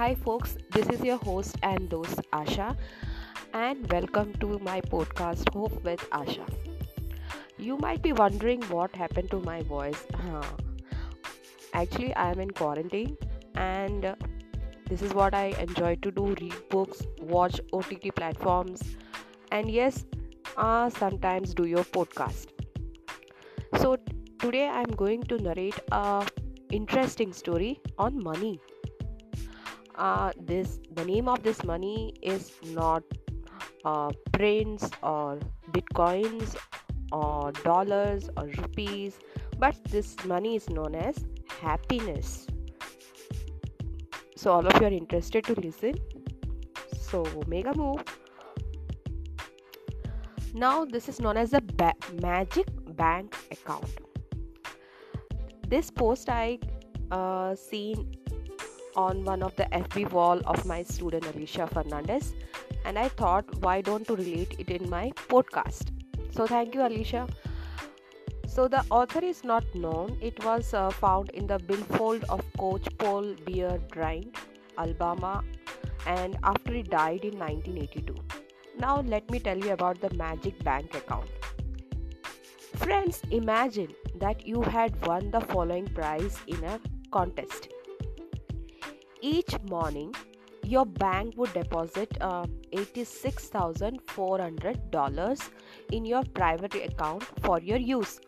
Hi, folks, this is your host and host Asha, and welcome to my podcast Hope with Asha. You might be wondering what happened to my voice. Actually, I am in quarantine, and this is what I enjoy to do read books, watch OTT platforms, and yes, uh, sometimes do your podcast. So, today I'm going to narrate a interesting story on money uh, this the name of this money is not uh, prints or bitcoins or dollars or rupees but this money is known as happiness. So all of you are interested to listen. So mega move. Now this is known as the ba- magic bank account. This post i uh, seen on one of the FB wall of my student Alicia Fernandez, and I thought, why don't to relate it in my podcast? So thank you, Alicia. So the author is not known. It was uh, found in the billfold of Coach Paul Bear Bryant, Alabama, and after he died in 1982. Now let me tell you about the Magic Bank account. Friends, imagine that you had won the following prize in a contest each morning your bank would deposit uh, $86,400 in your private account for your use.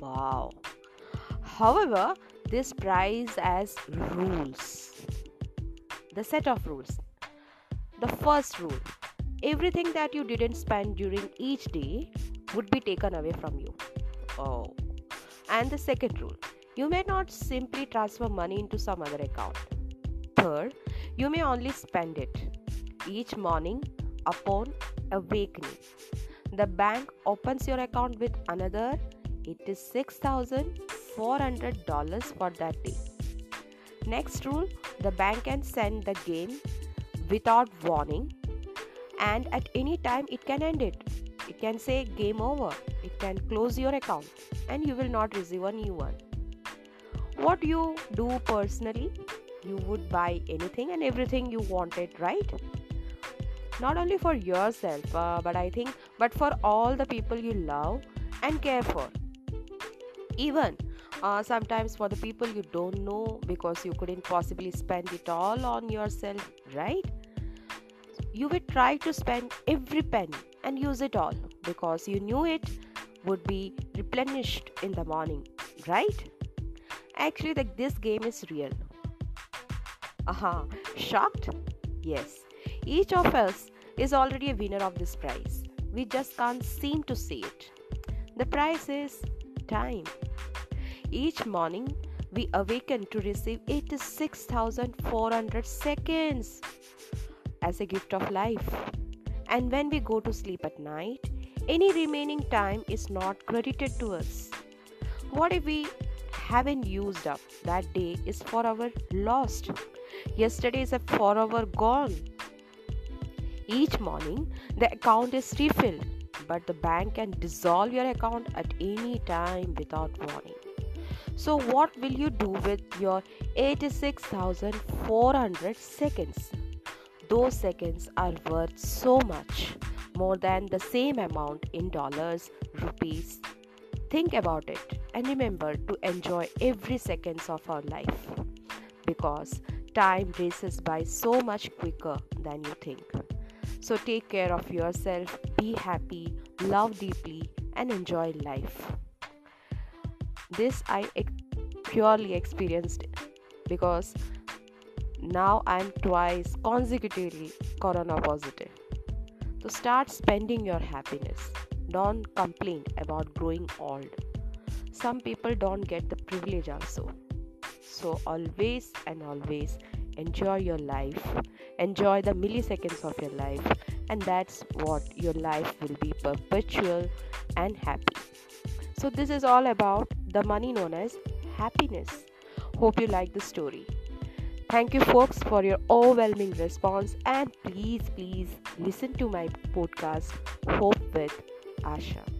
Wow. However, this price has rules. The set of rules. The first rule everything that you didn't spend during each day would be taken away from you. Oh. And the second rule you may not simply transfer money into some other account Third, you may only spend it each morning upon awakening. The bank opens your account with another $86,400 for that day. Next rule the bank can send the game without warning and at any time it can end it. It can say game over, it can close your account and you will not receive a new one. What you do personally you would buy anything and everything you wanted right? Not only for yourself uh, but i think but for all the people you love and care for. Even uh, sometimes for the people you don't know because you couldn't possibly spend it all on yourself right? You would try to spend every penny and use it all because you knew it would be replenished in the morning right? Actually like this game is real Aha, shocked? Yes. Each of us is already a winner of this prize. We just can't seem to see it. The prize is time. Each morning, we awaken to receive 86,400 seconds as a gift of life. And when we go to sleep at night, any remaining time is not credited to us. What if we haven't used up that day is for our lost Yesterday is a forever gone. Each morning, the account is refilled, but the bank can dissolve your account at any time without warning. So, what will you do with your 86,400 seconds? Those seconds are worth so much more than the same amount in dollars, rupees. Think about it and remember to enjoy every seconds of our life because time races by so much quicker than you think. So take care of yourself, be happy, love deeply, and enjoy life. This I ex- purely experienced because now I'm twice consecutively corona positive. So start spending your happiness. Don't complain about growing old. Some people don't get the privilege also. So, always and always enjoy your life, enjoy the milliseconds of your life, and that's what your life will be perpetual and happy. So, this is all about the money known as happiness. Hope you like the story. Thank you, folks, for your overwhelming response, and please, please listen to my podcast, Hope with Asha.